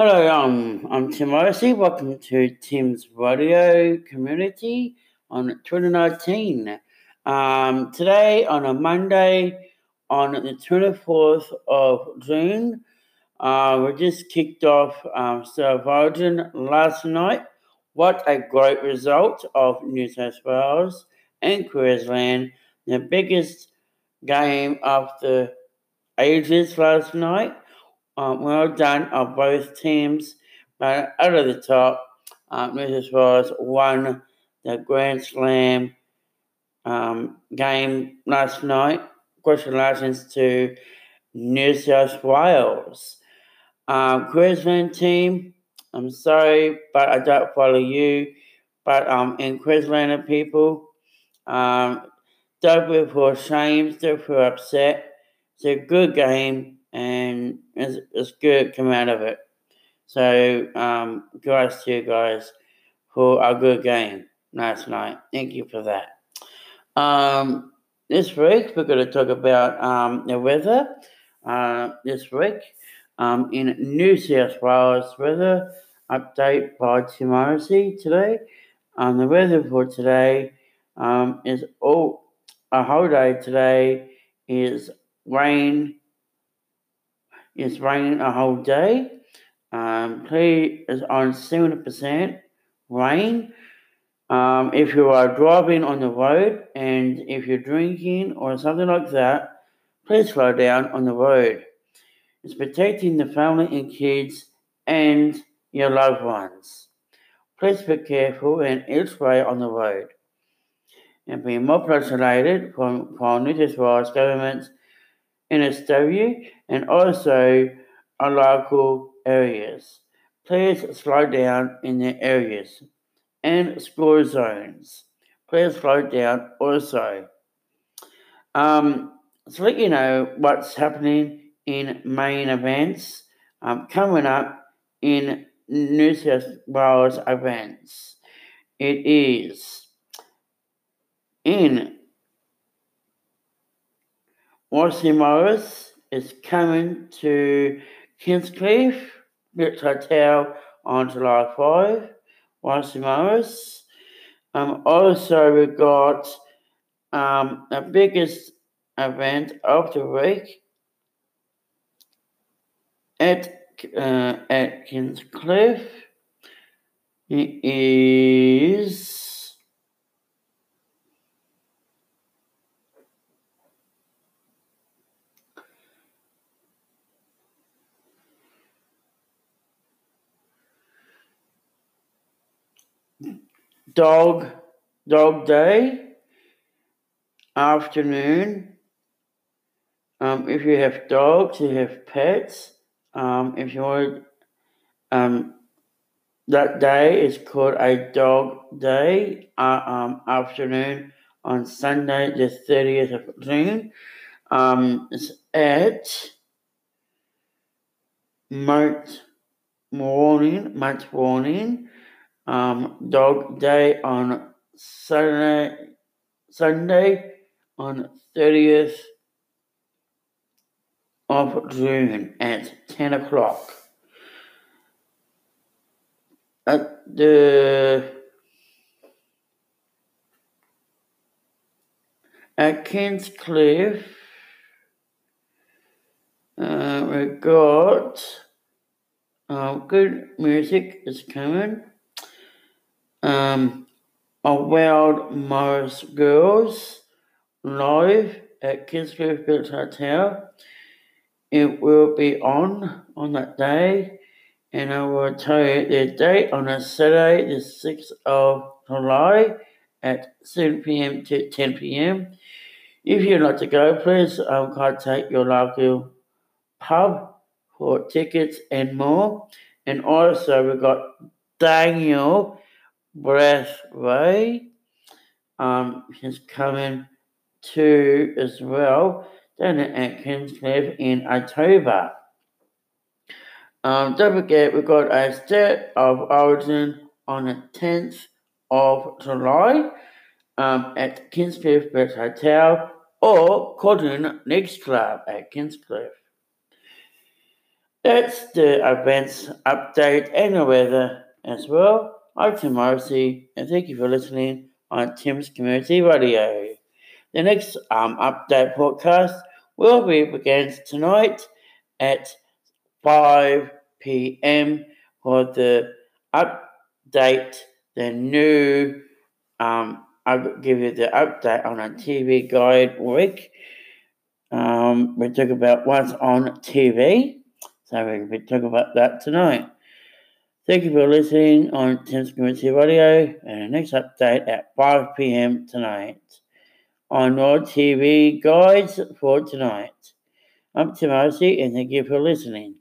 Hello, um, I'm Tim Morrissey. Welcome to Tim's Radio Community on 2019. Um, today, on a Monday, on the 24th of June, uh, we just kicked off um, last night. What a great result of New South Wales and Queensland. The biggest game of the ages last night. Um, well done of both teams. But out of the top, New South Wales won the Grand Slam um, game last night. Congratulations to New South Wales. Um, Queensland team, I'm sorry, but I don't follow you. But um, in Queenslander people, um, don't be for shame, don't feel upset. It's a good game and it's, it's good come out of it. So, um, guys to you guys for a good game last night. Thank you for that. Um, this week we're going to talk about um, the weather. Uh, this week um, in New South Wales weather update by Tim Morrissey today. Um, the weather for today um, is all a whole day today is rain it's raining a whole day. Um, play is on 70% rain. Um, if you are driving on the road and if you're drinking or something like that, please slow down on the road. It's protecting the family and kids and your loved ones. Please be careful and each on the road. And be more isolated from, from New South Wales government NSW, and also our local areas. Please slow down in the areas and school zones. Please slow down also. Um, so let you know what's happening in main events um, coming up in New South Wales events. It is in Morrissey Morris is coming to Kingscliff Beach Hotel on July 5. Morrissey Morris. Um, also, we got um, the biggest event of the week at uh, at Kingscliff. It is dog dog day afternoon. Um, if you have dogs, you have pets. Um, if you want, um, that day is called a dog day uh, um, afternoon on Sunday, the 30th of June. Um, it's at Mount Warning, Mount Warning um, Dog Day on Saturday, Sunday on 30th of June at 10 o'clock. At the at Kingscliff, uh, we got uh, good music is coming um, a Wild Morris Girls live at Kingscliff Beach Hotel. It will be on on that day, and I will tell you the date on a Saturday, the 6th of July at 7 pm to 10 pm. If you'd like to go, please um, contact your local pub for tickets and more. And also, we've got Daniel Braithwaite um, is coming to as well down at Kingscliff in October. Um, don't forget, we've got a State of Origin on the 10th of July um, at Kingscliff Beach Hotel or Cotton Next Club at Kingscliff. That's the events update and the weather as well. I'm Tim Morrissey, and thank you for listening on Tim's Community Radio. The next um, update podcast will be begins tonight at 5 p.m. for the update, the new, um, I'll give you the update on a TV Guide week. Um, we talk about what's on TV, so we'll talk about that tonight. Thank you for listening on Tim's Community Radio and the next update at 5 p.m. tonight on our TV guides for tonight. I'm Tim and thank you for listening.